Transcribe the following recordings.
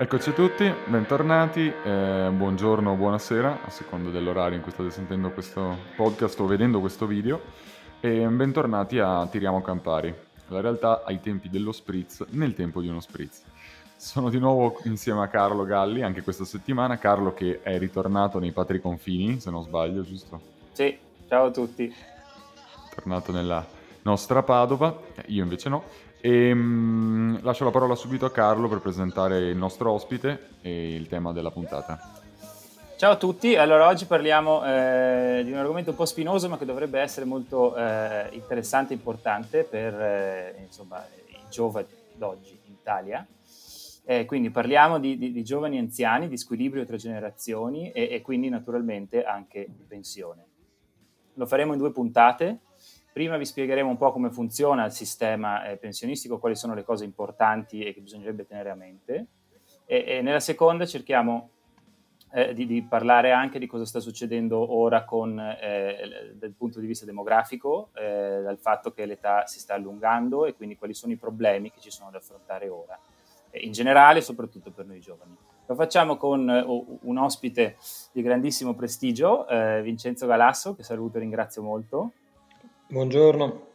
Eccoci a tutti, bentornati, eh, buongiorno o buonasera, a seconda dell'orario in cui state sentendo questo podcast o vedendo questo video, e bentornati a Tiriamo Campari, la realtà ai tempi dello spritz, nel tempo di uno spritz. Sono di nuovo insieme a Carlo Galli, anche questa settimana, Carlo che è ritornato nei patri confini, se non sbaglio, giusto? Sì, ciao a tutti. Tornato nella nostra Padova, io invece no, e, um, lascio la parola subito a Carlo per presentare il nostro ospite e il tema della puntata. Ciao a tutti, allora oggi parliamo eh, di un argomento un po' spinoso ma che dovrebbe essere molto eh, interessante e importante per eh, insomma, i giovani d'oggi in Italia. quindi parliamo di, di, di, giovani anziani, di squilibrio tra generazioni e, e quindi naturalmente anche di pensione. Lo faremo in due puntate, Prima vi spiegheremo un po' come funziona il sistema eh, pensionistico, quali sono le cose importanti e che bisognerebbe tenere a mente. E, e nella seconda cerchiamo eh, di, di, parlare anche di cosa sta succedendo ora con, eh, dal punto di vista demografico, eh, dal fatto che l'età si sta allungando e quindi quali sono i problemi che ci sono da affrontare ora, in generale soprattutto per noi giovani. Lo facciamo con uh, un ospite di grandissimo prestigio, eh, Vincenzo Galasso, che saluto e ringrazio molto. Buongiorno.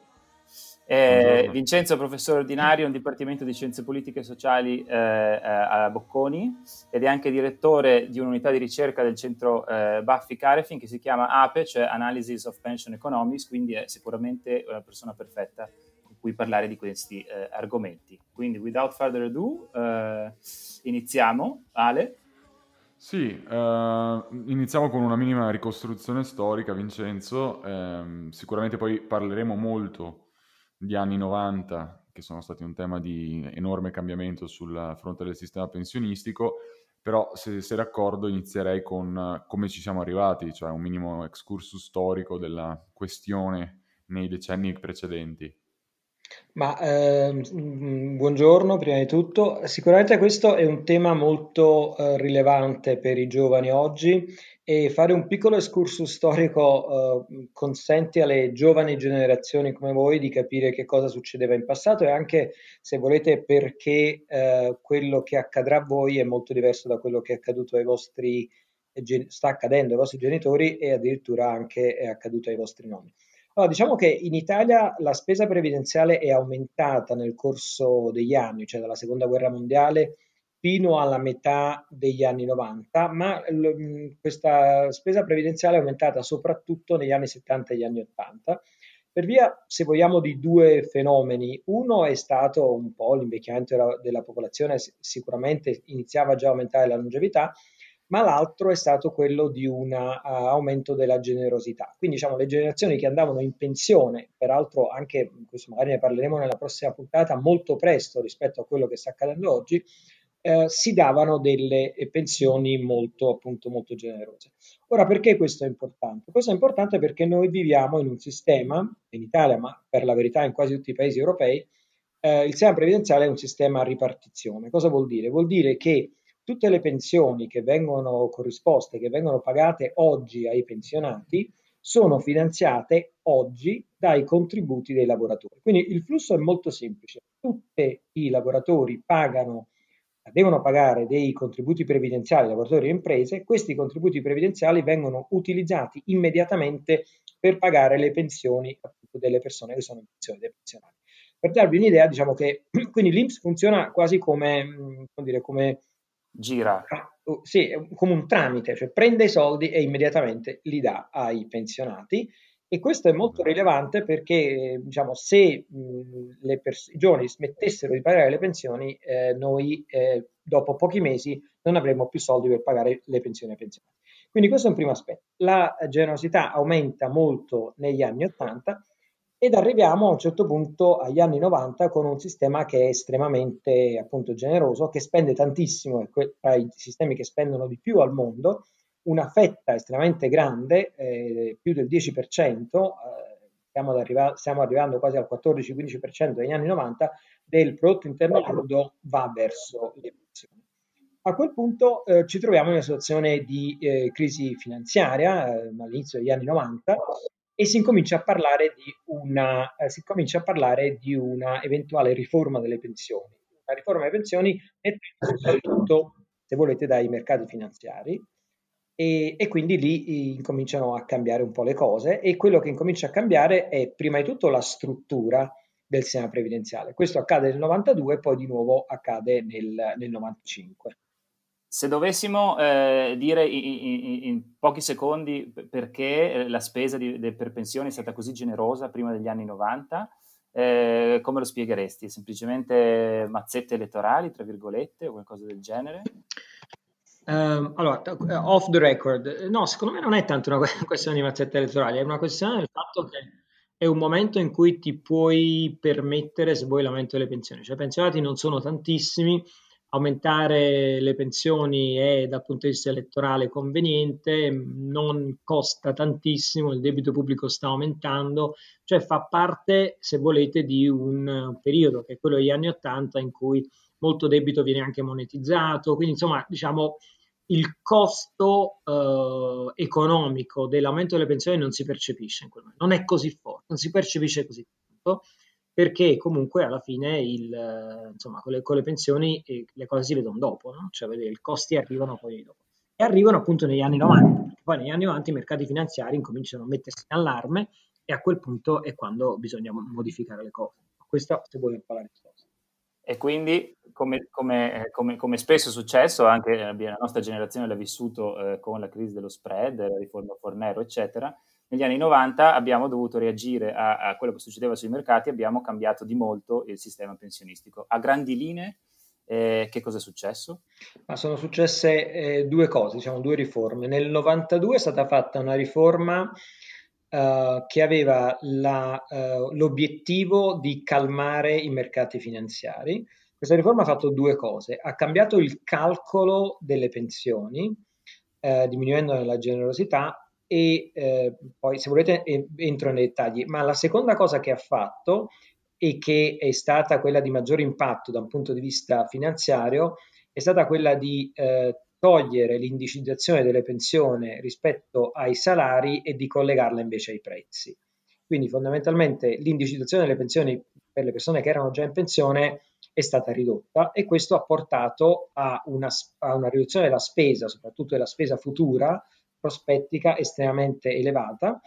Eh, Buongiorno. Vincenzo, professore ordinario in Dipartimento di Scienze Politiche e Sociali eh, eh, a Bocconi ed è anche direttore di un'unità di ricerca del centro eh, Baffi Carefin che si chiama APE, cioè Analysis of Pension Economics, quindi è sicuramente una persona perfetta con cui parlare di questi eh, argomenti. Quindi, without further ado, eh, iniziamo. Ale? Sì, eh, iniziamo con una minima ricostruzione storica, Vincenzo. Eh, sicuramente poi parleremo molto di anni 90, che sono stati un tema di enorme cambiamento sul fronte del sistema pensionistico, però se sei d'accordo inizierei con come ci siamo arrivati, cioè un minimo excursus storico della questione nei decenni precedenti. Ma ehm, buongiorno prima di tutto. Sicuramente questo è un tema molto eh, rilevante per i giovani oggi e fare un piccolo excursus storico eh, consente alle giovani generazioni come voi di capire che cosa succedeva in passato e anche, se volete, perché eh, quello che accadrà a voi è molto diverso da quello che è accaduto ai vostri, sta accadendo ai vostri genitori e addirittura anche è accaduto ai vostri nonni. Allora, diciamo che in Italia la spesa previdenziale è aumentata nel corso degli anni, cioè dalla seconda guerra mondiale fino alla metà degli anni 90, ma l- questa spesa previdenziale è aumentata soprattutto negli anni 70 e negli anni 80 per via, se vogliamo, di due fenomeni. Uno è stato un po' l'invecchiamento della, della popolazione, sicuramente iniziava già a aumentare la longevità, ma l'altro è stato quello di un uh, aumento della generosità. Quindi diciamo le generazioni che andavano in pensione, peraltro anche, questo magari ne parleremo nella prossima puntata, molto presto rispetto a quello che sta accadendo oggi, eh, si davano delle pensioni molto, appunto, molto generose. Ora, perché questo è importante? Questo è importante perché noi viviamo in un sistema, in Italia, ma per la verità in quasi tutti i paesi europei, eh, il sistema previdenziale è un sistema a ripartizione. Cosa vuol dire? Vuol dire che tutte le pensioni che vengono corrisposte, che vengono pagate oggi ai pensionati, sono finanziate oggi dai contributi dei lavoratori. Quindi il flusso è molto semplice. Tutti i lavoratori pagano, devono pagare dei contributi previdenziali, lavoratori e imprese, questi contributi previdenziali vengono utilizzati immediatamente per pagare le pensioni delle persone che sono in pensione, dei pensionati. Per darvi un'idea, diciamo che quindi l'INPS funziona quasi come, come, dire, come gira. Oh, sì, come un tramite, cioè prende i soldi e immediatamente li dà ai pensionati. E questo è molto rilevante perché, diciamo, se mh, pers- i giovani smettessero di pagare le pensioni, eh, noi eh, dopo pochi mesi non avremmo più soldi per pagare le pensioni ai pensionati. Quindi questo è un primo aspetto. La generosità aumenta molto negli anni 80 ed arriviamo a un certo punto agli anni 90 con un sistema che è estremamente appunto generoso, che spende tantissimo, è tra i sistemi che spendono di più al mondo, una fetta estremamente grande, eh, più del 10%, eh, stiamo, arriva- stiamo, arrivando quasi al 14-15% negli anni 90, del prodotto interno lordo va verso le pensioni. A quel punto eh, ci troviamo in una situazione di eh, crisi finanziaria eh, all'inizio degli anni 90 e si incomincia a parlare di una, eh, si comincia a parlare di una eventuale riforma delle pensioni, una riforma delle pensioni è soprattutto, se volete, dai mercati finanziari e, e, quindi lì incominciano a cambiare un po' le cose e quello che incomincia a cambiare è prima di tutto la struttura del sistema previdenziale. Questo accade nel 92 e poi di nuovo accade nel, nel 95. Se dovessimo eh, dire in, in, in, pochi secondi perché la spesa di, de, per pensioni è stata così generosa prima degli anni 90, eh, come lo spiegheresti? Semplicemente mazzette elettorali, tra virgolette, o qualcosa del genere? Um, allora, off the record, no, secondo me non è tanto una questione di mazzette elettorali, è una questione del fatto che è un momento in cui ti puoi permettere, se vuoi, l'aumento delle pensioni. Cioè, i pensionati non sono tantissimi, aumentare le pensioni è dal punto di vista elettorale conveniente, non costa tantissimo, il debito pubblico sta aumentando, cioè fa parte, se volete, di un periodo che è quello degli anni Ottanta in cui molto debito viene anche monetizzato, quindi insomma diciamo il costo eh, economico dell'aumento delle pensioni non si percepisce in quel momento, non è così forte, non si percepisce così tanto perché comunque alla fine il, insomma, con, le, con le pensioni eh, le cose si vedono dopo, no? cioè i costi arrivano poi dopo. E arrivano appunto negli anni 90, perché poi negli anni 90 i mercati finanziari incominciano a mettersi in allarme e a quel punto è quando bisogna modificare le cose. Questo se vuoi parlare di cose. E quindi, come, come, come, come, spesso è successo, anche la nostra generazione l'ha vissuto eh, con la crisi dello spread, la riforma Fornero, eccetera, negli anni 90 abbiamo dovuto reagire a, a, quello che succedeva sui mercati, abbiamo cambiato di molto il sistema pensionistico. A grandi linee, eh, che cosa è successo? Ma sono successe eh, due cose, diciamo due riforme. Nel 92 è stata fatta una riforma uh, che aveva la, uh, l'obiettivo di calmare i mercati finanziari. Questa riforma ha fatto due cose. Ha cambiato il calcolo delle pensioni, eh, diminuendo la generosità e eh, poi se volete entro nei dettagli, ma la seconda cosa che ha fatto e che è stata quella di maggior impatto da un punto di vista finanziario è stata quella di eh, togliere l'indicizzazione delle pensioni rispetto ai salari e di collegarla invece ai prezzi. Quindi fondamentalmente l'indicizzazione delle pensioni per le persone che erano già in pensione è stata ridotta e questo ha portato a una, a una riduzione della spesa, soprattutto della spesa futura, prospettica estremamente elevata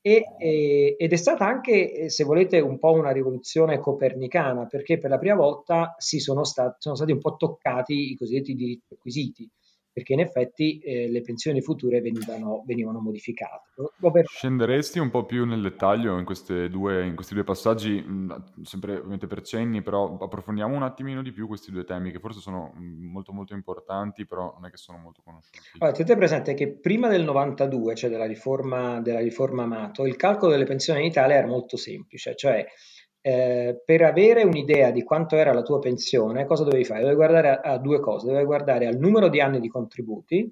e, e, ed è stata anche, se volete, un po' una rivoluzione copernicana perché per la prima volta sono, stat- sono stati un po' toccati i cosiddetti diritti acquisiti perché in effetti eh, le pensioni future venivano, venivano modificate. Per... Scenderesti un po' più nel dettaglio in, due, in, questi due passaggi, mh, sempre ovviamente per cenni, però approfondiamo un attimino di più questi due temi che forse sono molto molto importanti, però non è che sono molto conosciuti. Allora, tenete presente che prima del 92, cioè della riforma, della riforma Amato, il calcolo delle pensioni in Italia era molto semplice, cioè eh, per avere un'idea di quanto era la tua pensione, cosa dovevi fare? Dovevi guardare a, a, due cose, dovevi guardare al numero di anni di contributi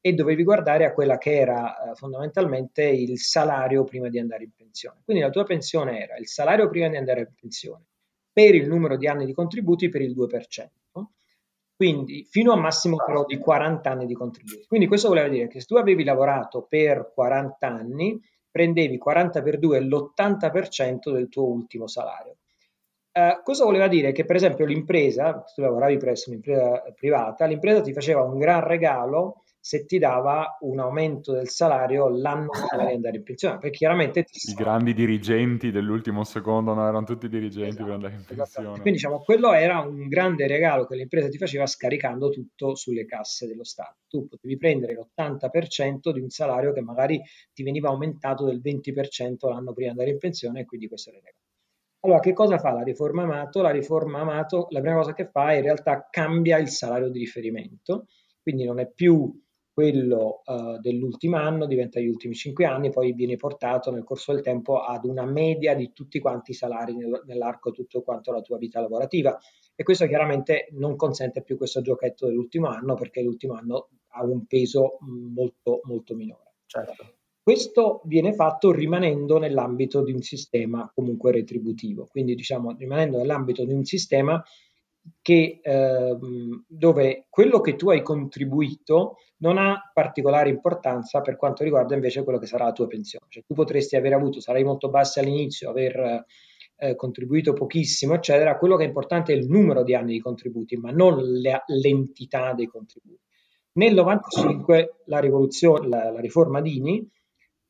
e dovevi guardare a quella che era eh, fondamentalmente il salario prima di andare in pensione. Quindi la tua pensione era il salario prima di andare in pensione per il numero di anni di contributi per il 2%. Quindi fino a massimo però di 40 anni di contributi. Quindi questo voleva dire che se tu avevi lavorato per 40 anni, prendevi 40 per 2 l'80% del tuo ultimo salario. Uh, cosa voleva dire? Che per esempio l'impresa, tu lavoravi presso un'impresa privata, l'impresa ti faceva un gran regalo se ti dava un aumento del salario l'anno prima di andare in pensione, perché chiaramente I grandi dirigenti dell'ultimo secondo non erano tutti dirigenti esatto, per andare in pensione. Quindi diciamo, quello era un grande regalo che l'impresa ti faceva scaricando tutto sulle casse dello Stato. Tu potevi prendere l'80% di un salario che magari ti veniva aumentato del 20% l'anno prima di andare in pensione e quindi questo era il regalo. Allora, che cosa fa la riforma Amato? La riforma Amato, la prima cosa che fa è in realtà cambia il salario di riferimento, quindi non è più quello uh, dell'ultimo anno diventa gli ultimi cinque anni, poi viene portato nel corso del tempo ad una media di tutti quanti i salari nel, nell'arco tutto quanto la tua vita lavorativa. E questo chiaramente non consente più questo giochetto dell'ultimo anno perché l'ultimo anno ha un peso molto, molto minore. Certo. Questo viene fatto rimanendo nell'ambito di un sistema comunque retributivo, quindi diciamo rimanendo nell'ambito di un sistema che, eh, dove quello che tu hai contribuito non ha particolare importanza per quanto riguarda invece quello che sarà la tua pensione. Cioè, tu potresti aver avuto salari molto bassi all'inizio, aver eh, contribuito pochissimo, eccetera, quello che è importante è il numero di anni di contributi, ma non le, l'entità dei contributi. Nel 95 la, la, la riforma Dini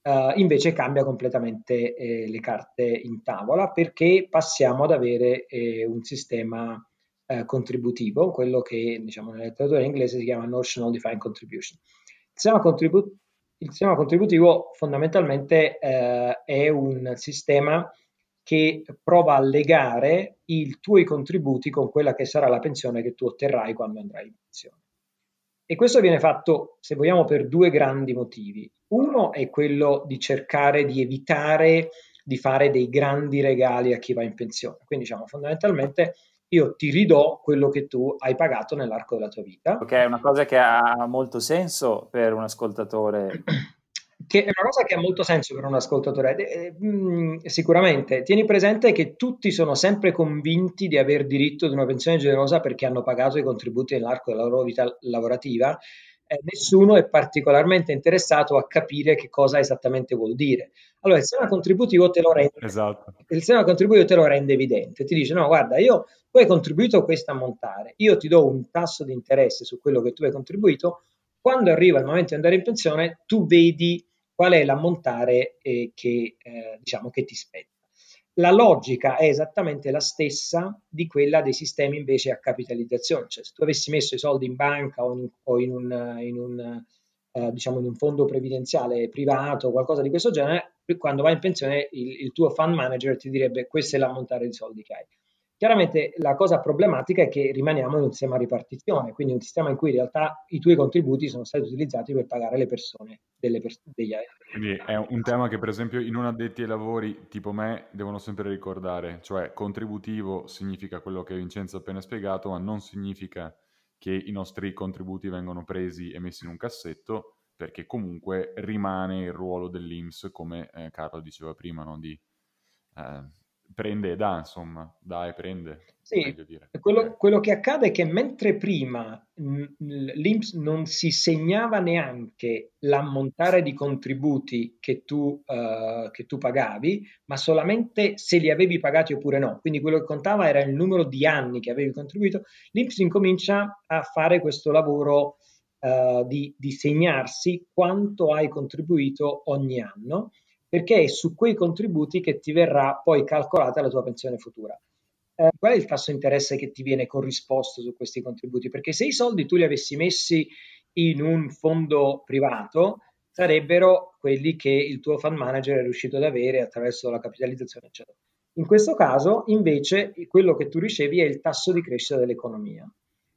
uh, invece cambia completamente eh, le carte in tavola perché passiamo ad avere eh, un sistema eh, contributivo, quello che diciamo, nella letteratura inglese si chiama Notional Defined Contribution. Il sistema, contribu- il sistema contributivo fondamentalmente eh, è un sistema che prova a legare i tuoi contributi con quella che sarà la pensione che tu otterrai quando andrai in pensione. E questo viene fatto, se vogliamo, per due grandi motivi. Uno è quello di cercare di evitare di fare dei grandi regali a chi va in pensione. Quindi, diciamo, fondamentalmente io ti ridò quello che tu hai pagato nell'arco della tua vita. Ok, è una cosa che ha molto senso per un ascoltatore che è una cosa che ha molto senso per un ascoltatore. Eh, mm, sicuramente, tieni presente che tutti sono sempre convinti di aver diritto ad una pensione generosa perché hanno pagato i contributi nell'arco della loro vita lavorativa. Eh, nessuno è particolarmente interessato a capire che cosa esattamente vuol dire. Allora, il sistema contributivo te lo rende, esatto. il sistema contributivo te lo rende evidente. Ti dice: no, guarda, io tu hai contribuito a questo ammontare, io ti do un tasso di interesse su quello che tu hai contribuito. Quando arriva il momento di andare in pensione, tu vedi qual è l'ammontare eh, che, eh, diciamo, che ti spetta. La logica è esattamente la stessa di quella dei sistemi invece a capitalizzazione, cioè se tu avessi messo i soldi in banca o in, o in un, in un eh, diciamo in un fondo previdenziale privato o qualcosa di questo genere, quando vai in pensione il, il tuo fund manager ti direbbe questo è l'ammontare di soldi che hai. Chiaramente la cosa problematica è che rimaniamo in un sistema a ripartizione, quindi un sistema in cui in realtà i tuoi contributi sono stati utilizzati per pagare le persone delle pers- degli. Quindi è un tema che per esempio i non addetti ai lavori tipo me devono sempre ricordare, cioè contributivo significa quello che Vincenzo ha appena spiegato, ma non significa che i nostri contributi vengono presi e messi in un cassetto, perché comunque rimane il ruolo dell'Inps, come eh, Carlo diceva prima, no? di eh, prende e dà, insomma, e prende. Sì, quello, quello, che accade è che mentre prima l'Inps non si segnava neanche l'ammontare di contributi che tu, uh, che tu pagavi, ma solamente se li avevi pagati oppure no. Quindi quello che contava era il numero di anni che avevi contribuito. L'Inps incomincia a fare questo lavoro uh, di, di segnarsi quanto hai contribuito ogni anno perché è su quei contributi che ti verrà poi calcolata la tua pensione futura. Eh, qual è il tasso di interesse che ti viene corrisposto su questi contributi? Perché se i soldi tu li avessi messi in un fondo privato, sarebbero quelli che il tuo fund manager è riuscito ad avere attraverso la capitalizzazione, eccetera. In questo caso, invece, quello che tu ricevi è il tasso di crescita dell'economia.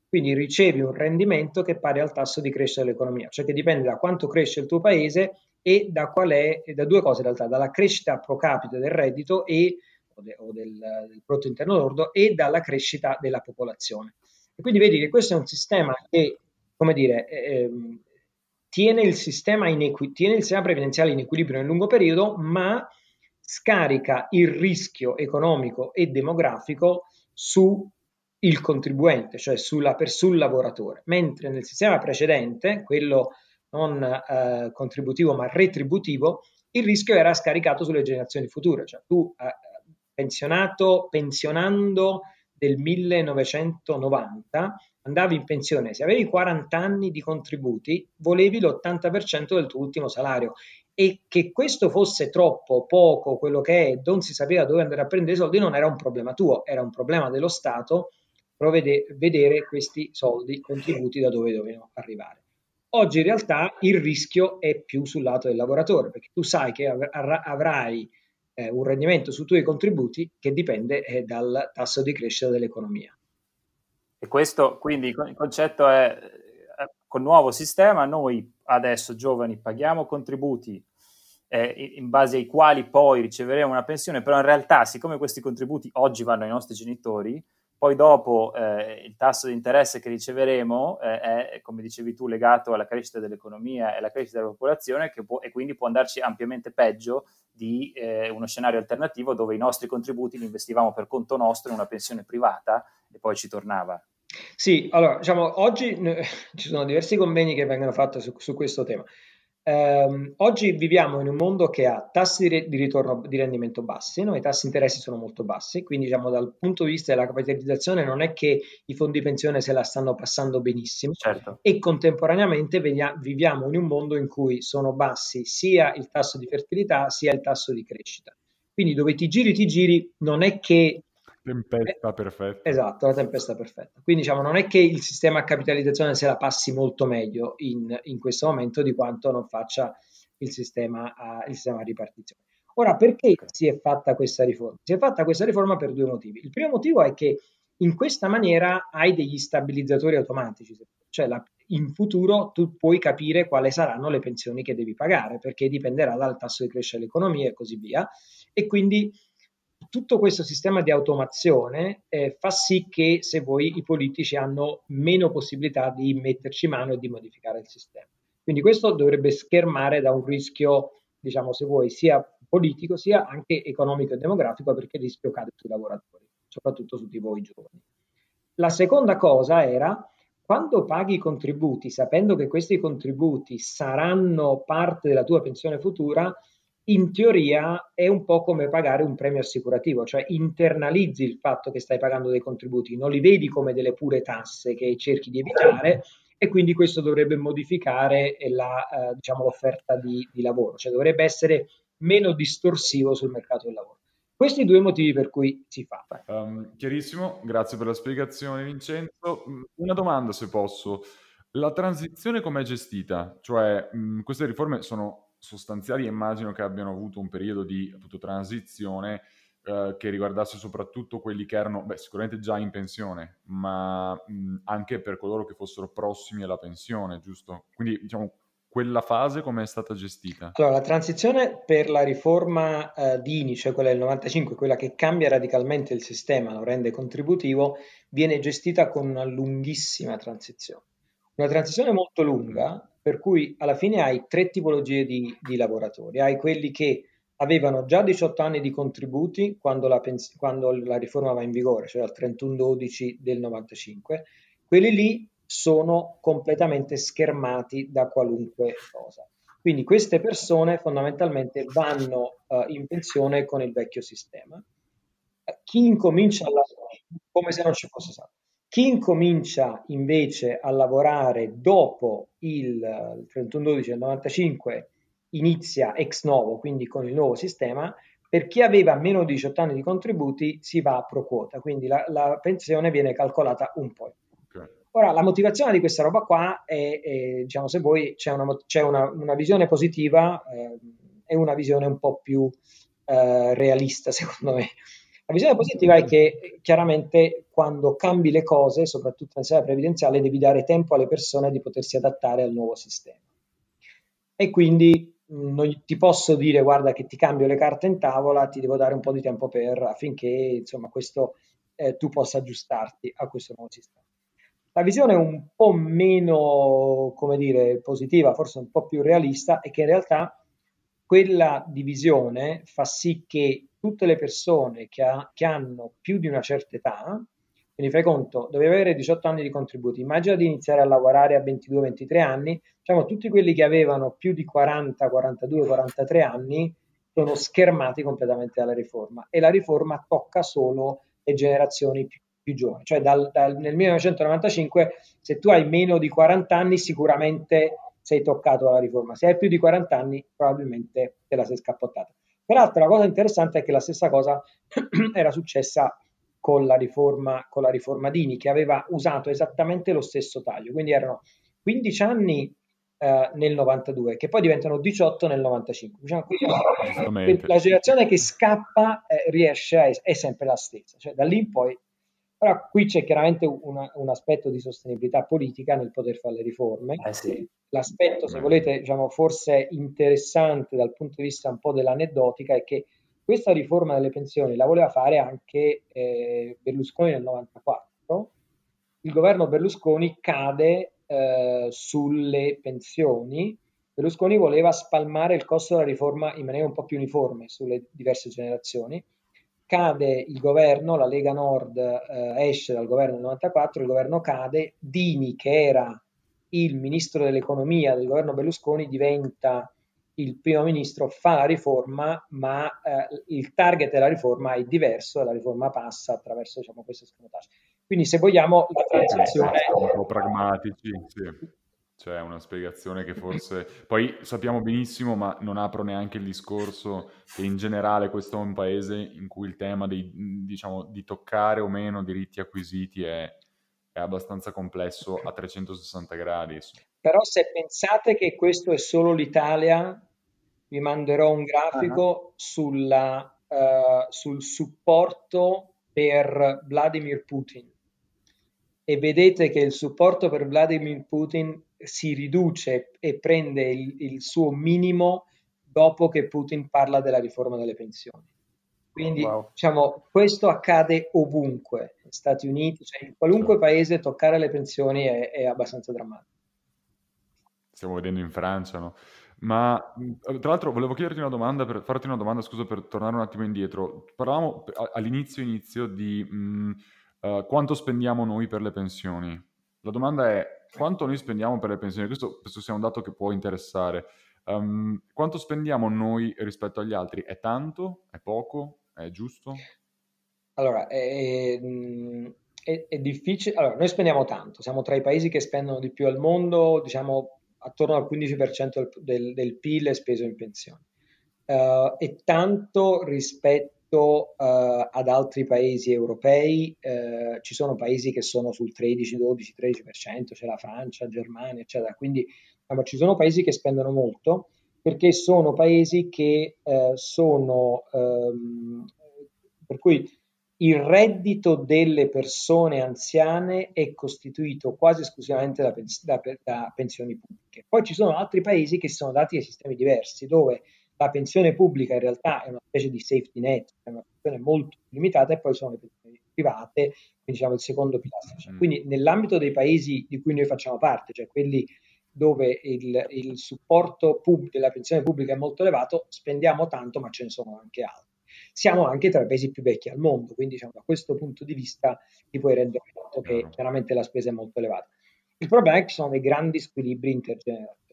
Quindi ricevi un rendimento che pari al tasso di crescita dell'economia, cioè che dipende da quanto cresce il tuo paese e da qual è, da due cose in realtà, dalla crescita pro capite del reddito e, o, de, o del, del, prodotto interno lordo e dalla crescita della popolazione. E quindi vedi che questo è un sistema che, come dire, eh, tiene, il sistema equi- tiene il sistema previdenziale in equilibrio nel lungo periodo, ma scarica il rischio economico e demografico su il contribuente, cioè sulla, sul lavoratore, mentre nel sistema precedente, quello non eh, contributivo ma retributivo, il rischio era scaricato sulle generazioni future, cioè tu eh, pensionato, pensionando del 1990 andavi in pensione, se avevi 40 anni di contributi, volevi l'80% del tuo ultimo salario. E che questo fosse troppo, poco, quello che è, non si sapeva dove andare a prendere i soldi, non era un problema tuo, era un problema dello Stato provvede, vedere questi soldi, contributi da dove dovevano arrivare. Oggi in realtà il rischio è più sul lato del lavoratore, perché tu sai che avrai eh, un rendimento sui tuoi contributi che dipende eh, dal tasso di crescita dell'economia. E questo quindi il concetto è, eh, con il nuovo sistema noi adesso giovani paghiamo contributi eh, in base ai quali poi riceveremo una pensione, però in realtà siccome questi contributi oggi vanno ai nostri genitori, poi dopo eh, il tasso di interesse che riceveremo eh, è, come dicevi tu, legato alla crescita dell'economia e alla crescita della popolazione può, e quindi può andarci ampiamente peggio di eh, uno scenario alternativo dove i nostri contributi li investivamo per conto nostro in una pensione privata e poi ci tornava. Sì, allora, diciamo, oggi ci sono diversi convegni che vengono fatti su, su questo tema. Um, oggi viviamo in un mondo che ha tassi di ritorno di rendimento bassi, no? i tassi di interessi sono molto bassi, quindi diciamo dal punto di vista della capitalizzazione non è che i fondi pensione se la stanno passando benissimo certo. e contemporaneamente viviamo in un mondo in cui sono bassi sia il tasso di fertilità sia il tasso di crescita. Quindi dove ti giri ti giri non è che Tempesta perfetta. Esatto, la tempesta perfetta. Quindi diciamo, non è che il sistema a capitalizzazione se la passi molto meglio in, in questo momento di quanto non faccia il sistema, a, il sistema a ripartizione. Ora, perché si è fatta questa riforma? Si è fatta questa riforma per due motivi. Il primo motivo è che in questa maniera hai degli stabilizzatori automatici, cioè la, in futuro tu puoi capire quali saranno le pensioni che devi pagare, perché dipenderà dal tasso di crescita dell'economia e così via. E quindi tutto questo sistema di automazione eh, fa sì che, se vuoi, i politici hanno meno possibilità di metterci mano e di modificare il sistema. Quindi questo dovrebbe schermare da un rischio, diciamo, se vuoi, sia politico sia anche economico e demografico, perché il rischio cade sui lavoratori, soprattutto su di voi giovani. La seconda cosa era quando paghi i contributi, sapendo che questi contributi saranno parte della tua pensione futura, in teoria è un po' come pagare un premio assicurativo, cioè internalizzi il fatto che stai pagando dei contributi, non li vedi come delle pure tasse che cerchi di evitare e quindi questo dovrebbe modificare la, eh, diciamo, l'offerta di, di lavoro, cioè dovrebbe essere meno distorsivo sul mercato del lavoro. Questi due motivi per cui si fa. Um, chiarissimo, grazie per la spiegazione Vincenzo. Mm, una domanda se posso. La transizione com'è gestita? Cioè, mh, mm, queste riforme sono sostanziali immagino che abbiano avuto un periodo di appunto, transizione eh, che riguardasse soprattutto quelli che erano beh, sicuramente già in pensione, ma mh, anche per coloro che fossero prossimi alla pensione, giusto? Quindi diciamo quella fase come è stata gestita? Allora, la transizione per la riforma eh, Dini, cioè quella del 95, quella che cambia radicalmente il sistema, lo rende contributivo, viene gestita con una lunghissima transizione. Una transizione molto lunga per cui alla fine hai tre tipologie di, di lavoratori. Hai quelli che avevano già 18 anni di contributi quando la, pens- quando la riforma va in vigore, cioè al 31-12 del 95. Quelli lì sono completamente schermati da qualunque cosa. Quindi queste persone fondamentalmente vanno uh, in pensione con il vecchio sistema. Chi incomincia a lavorare come se non ci fosse stato. Chi incomincia invece a lavorare dopo il 31-12 del 95 inizia ex novo, quindi con il nuovo sistema, per chi aveva meno di 18 anni di contributi si va a pro quota, quindi la, la pensione viene calcolata un po'. Okay. Ora, la motivazione di questa roba qua è, è diciamo, se voi c'è una, c'è una, una visione positiva eh, e una visione un po' più eh, realista, secondo me. La visione positiva è che chiaramente quando cambi le cose, soprattutto nel sistema previdenziale, devi dare tempo alle persone di potersi adattare al nuovo sistema. E quindi non ti posso dire guarda che ti cambio le carte in tavola, ti devo dare un po' di tempo per, affinché insomma, questo, eh, tu possa aggiustarti a questo nuovo sistema. La visione un po' meno, come dire, positiva, forse un po' più realista, è che in realtà quella divisione fa sì che tutte le persone che, ha, che hanno più di una certa età, quindi fai conto, dovevi avere 18 anni di contributi, immagina di iniziare a lavorare a 22-23 anni, diciamo tutti quelli che avevano più di 40, 42, 43 anni sono schermati completamente dalla riforma e la riforma tocca solo le generazioni più, più giovani, cioè dal, dal, nel 1995 se tu hai meno di 40 anni sicuramente sei toccato dalla riforma, se hai più di 40 anni probabilmente te la sei scappottata. Peraltro la cosa interessante è che la stessa cosa era successa con la, riforma, con la riforma Dini, che aveva usato esattamente lo stesso taglio, quindi erano 15 anni eh, nel 92, che poi diventano 18 nel 95. Diciamo, la generazione che scappa eh, riesce a è sempre la stessa, cioè da lì in poi però qui c'è chiaramente una, un aspetto di sostenibilità politica nel poter fare le riforme. Eh sì. L'aspetto, se volete, diciamo, forse interessante dal punto di vista un po' dell'aneddotica è che questa riforma delle pensioni la voleva fare anche eh, Berlusconi nel 94. Il governo Berlusconi cade eh, sulle pensioni. Berlusconi voleva spalmare il costo della riforma in maniera un po' più uniforme sulle diverse generazioni cade il governo, la Lega Nord eh, esce dal governo del 94, il governo cade, Dini che era il ministro dell'economia del governo Berlusconi diventa il primo ministro, fa la riforma, ma eh, il target della riforma è diverso e la riforma passa attraverso diciamo, questo scamotage. Quindi se vogliamo la transizione... Un po' pragmatici, sì. C'è una spiegazione che forse... Poi sappiamo benissimo, ma non apro neanche il discorso, che in generale questo è un paese in cui il tema dei, diciamo, di toccare o meno diritti acquisiti è, è abbastanza complesso a 360 gradi. Però se pensate che questo è solo l'Italia, vi manderò un grafico uh-huh. sulla, uh, sul supporto per Vladimir Putin e vedete che il supporto per Vladimir Putin si riduce e prende il, il suo minimo dopo che Putin parla della riforma delle pensioni. Quindi wow. diciamo, questo accade ovunque, negli Stati Uniti, cioè in qualunque paese toccare le pensioni è, è abbastanza drammatico. Stiamo vedendo in Francia, no? Ma tra l'altro volevo chiederti una domanda, per farti una domanda, scusa per tornare un attimo indietro. Parlavamo all'inizio inizio di mh, uh, quanto spendiamo noi per le pensioni. La domanda è quanto noi spendiamo per le pensioni? Questo penso sia un dato che può interessare. Um, quanto spendiamo noi rispetto agli altri? È tanto? È poco? È giusto? Allora, è, è, è difficile. Allora, noi spendiamo tanto, siamo tra i paesi che spendono di più al mondo, diciamo attorno al 15% del, del PIL è speso in pensioni. Uh, e tanto rispetto uh, ad altri paesi europei, uh, ci sono paesi che sono sul 13, 12, 13%, c'è la Francia, Germania, eccetera. Quindi diciamo, ci sono paesi che spendono molto perché sono paesi che sono, um, per cui il reddito delle persone anziane è costituito quasi esclusivamente da, pens- da, da, pensioni pubbliche. Poi ci sono altri paesi che sono dati a sistemi diversi, dove la pensione pubblica in realtà è una specie di safety net, è una pensione molto limitata, e poi sono le pensioni private, quindi diciamo il secondo pilastro. Cioè, quindi nell'ambito dei paesi di cui noi facciamo parte, cioè quelli dove il, il supporto pub- della pensione pubblica è molto elevato, spendiamo tanto, ma ce ne sono anche altri siamo anche tra i paesi più vecchi al mondo, quindi diciamo, da questo punto di vista ti puoi rendere conto che chiaramente la spesa è molto elevata. Il problema è che ci sono dei grandi squilibri intergenerazionali.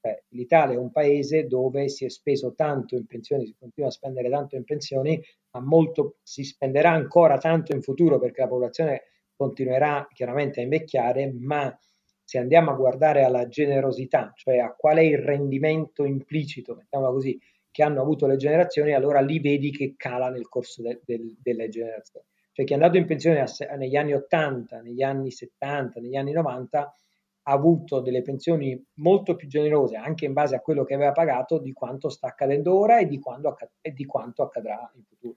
Cioè, L'Italia è un paese dove si è speso tanto in pensioni, si continua a spendere tanto in pensioni, ma molto, si spenderà ancora tanto in futuro perché la popolazione continuerà chiaramente a invecchiare, ma se andiamo a guardare alla generosità, cioè a qual è il rendimento implicito, mettiamola così, che hanno avuto le generazioni, allora li vedi che cala nel corso de, de, delle generazioni. Cioè chi è andato in pensione a, negli anni 80, negli anni 70, negli anni 90 ha avuto delle pensioni molto più generose, anche in base a quello che aveva pagato, di quanto sta accadendo ora e di, accad- e di quanto accadrà in futuro.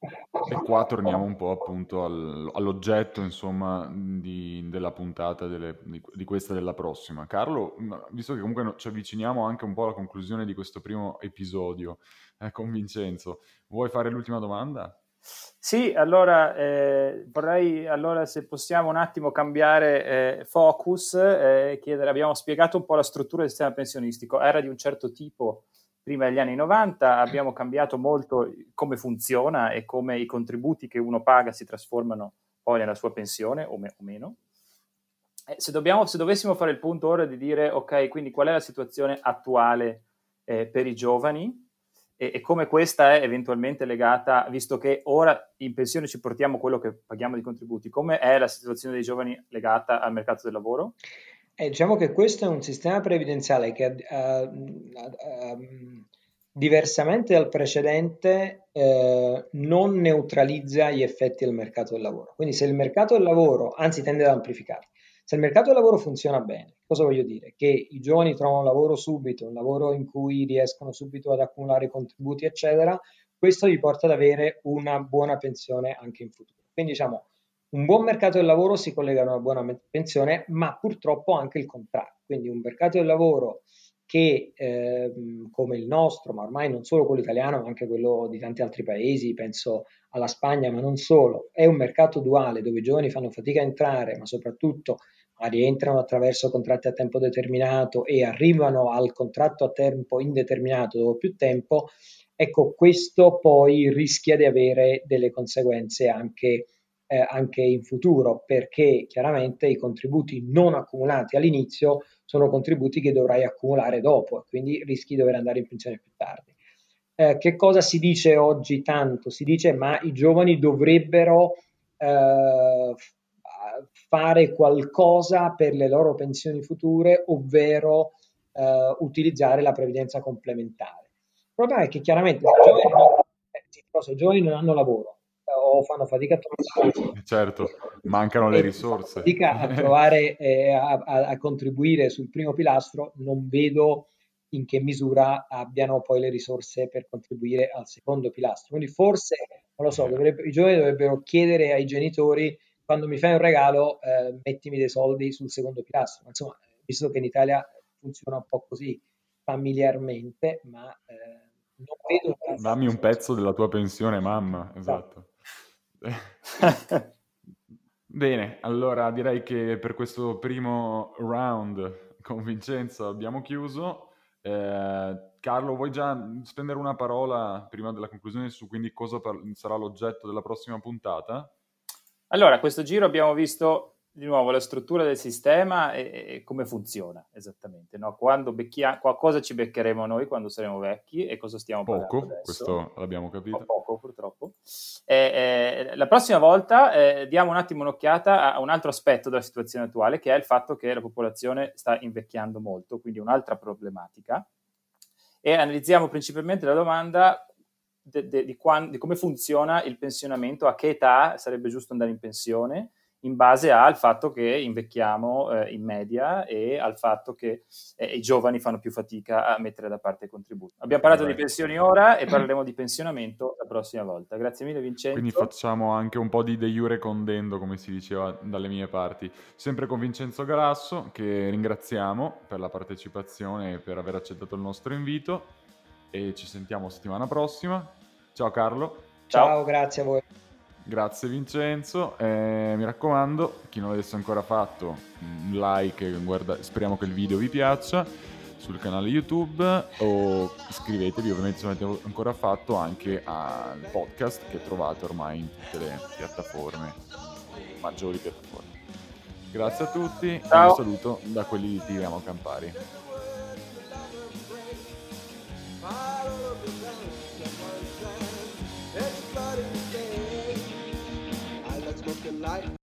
E qua torniamo un po' appunto al, all'oggetto, insomma, di, della puntata delle, di, di, questa e della prossima. Carlo, visto che comunque ci avviciniamo anche un po' alla conclusione di questo primo episodio eh, con Vincenzo, vuoi fare l'ultima domanda? Sì, allora eh, vorrei allora se possiamo un attimo cambiare eh, focus eh, chiedere, abbiamo spiegato un po' la struttura del sistema pensionistico, era di un certo tipo prima degli anni 90 abbiamo cambiato molto come funziona e come i contributi che uno paga si trasformano poi nella sua pensione o, me- o meno. Eh, se, dobbiamo, se, dovessimo fare il punto ora di dire, ok, quindi qual è la situazione attuale eh, per i giovani e, e, come questa è eventualmente legata, visto che ora in pensione ci portiamo quello che paghiamo di contributi, come è la situazione dei giovani legata al mercato del lavoro? Eh, diciamo che questo è un sistema previdenziale che, uh, uh, diversamente dal precedente, uh, non neutralizza gli effetti del mercato del lavoro. Quindi se il mercato del lavoro, anzi tende ad amplificarli, se il mercato del lavoro funziona bene, cosa voglio dire? Che i giovani trovano un lavoro subito, un lavoro in cui riescono subito ad accumulare contributi, eccetera, questo gli porta ad avere una buona pensione anche in futuro. Quindi diciamo, un buon mercato del lavoro si collega a una buona pensione, ma purtroppo anche il contrario. Quindi un mercato del lavoro che eh, come il nostro, ma ormai non solo quello italiano, ma anche quello di tanti altri paesi, penso alla Spagna, ma non solo, è un mercato duale dove i giovani fanno fatica a entrare, ma soprattutto rientrano attraverso contratti a tempo determinato e arrivano al contratto a tempo indeterminato dopo più tempo, ecco questo poi rischia di avere delle conseguenze anche eh, anche in futuro, perché chiaramente i contributi non accumulati all'inizio sono contributi che dovrai accumulare dopo, quindi rischi di dover andare in pensione più tardi. Eh, che cosa si dice oggi tanto? Si dice ma i giovani dovrebbero eh, fare qualcosa per le loro pensioni future, ovvero eh, utilizzare la previdenza complementare. Il problema è che chiaramente i giovani, non, eh, i giovani non hanno lavoro o fanno fatica a trovare certo mancano le risorse. fatica a trovare eh, a, a, a, contribuire sul primo pilastro non vedo in che misura abbiano poi le risorse per contribuire al secondo pilastro. Quindi forse non lo so i giovani dovrebbero chiedere ai genitori quando mi fai un regalo eh, mettimi dei soldi sul secondo pilastro insomma visto che in Italia funziona un po' così familiarmente ma eh, non vedo dammi un pezzo della tua pensione mamma esatto Bene, allora direi che per questo primo round con Vincenzo abbiamo chiuso. Eh, Carlo, vuoi già spendere una parola prima della conclusione su quindi cosa par- sarà l'oggetto della prossima puntata? Allora, questo giro abbiamo visto di nuovo la struttura del sistema e, e come funziona esattamente, no? quando becchia, cosa ci beccheremo noi quando saremo vecchi e cosa stiamo poco, questo l'abbiamo capito. Poco purtroppo. Eh, eh, la prossima volta eh, diamo un attimo un'occhiata a un altro aspetto della situazione attuale che è il fatto che la popolazione sta invecchiando molto, quindi un'altra problematica e analizziamo principalmente la domanda de, de, di, quando, di come funziona il pensionamento, a che età sarebbe giusto andare in pensione in base al fatto che invecchiamo eh, in media e al fatto che eh, i giovani fanno più fatica a mettere da parte i contributi. Abbiamo parlato di pensioni ora e parleremo di pensionamento la prossima volta. Grazie mille Vincenzo. Quindi facciamo anche un po' di de jure condendo, come si diceva dalle mie parti. Sempre con Vincenzo Garasso, che ringraziamo per la partecipazione e per aver accettato il nostro invito e ci sentiamo settimana prossima. Ciao Carlo. Ciao, Ciao grazie a voi. Grazie Vincenzo, eh, mi raccomando, chi non l'avesse ancora fatto, un like, guarda, speriamo che il video vi piaccia sul canale YouTube o iscrivetevi ovviamente se non l'avete ancora fatto anche al podcast che trovate ormai in tutte le piattaforme, maggiori piattaforme. Grazie a tutti Ciao. e un saluto da quelli di Tiramo Campari. life.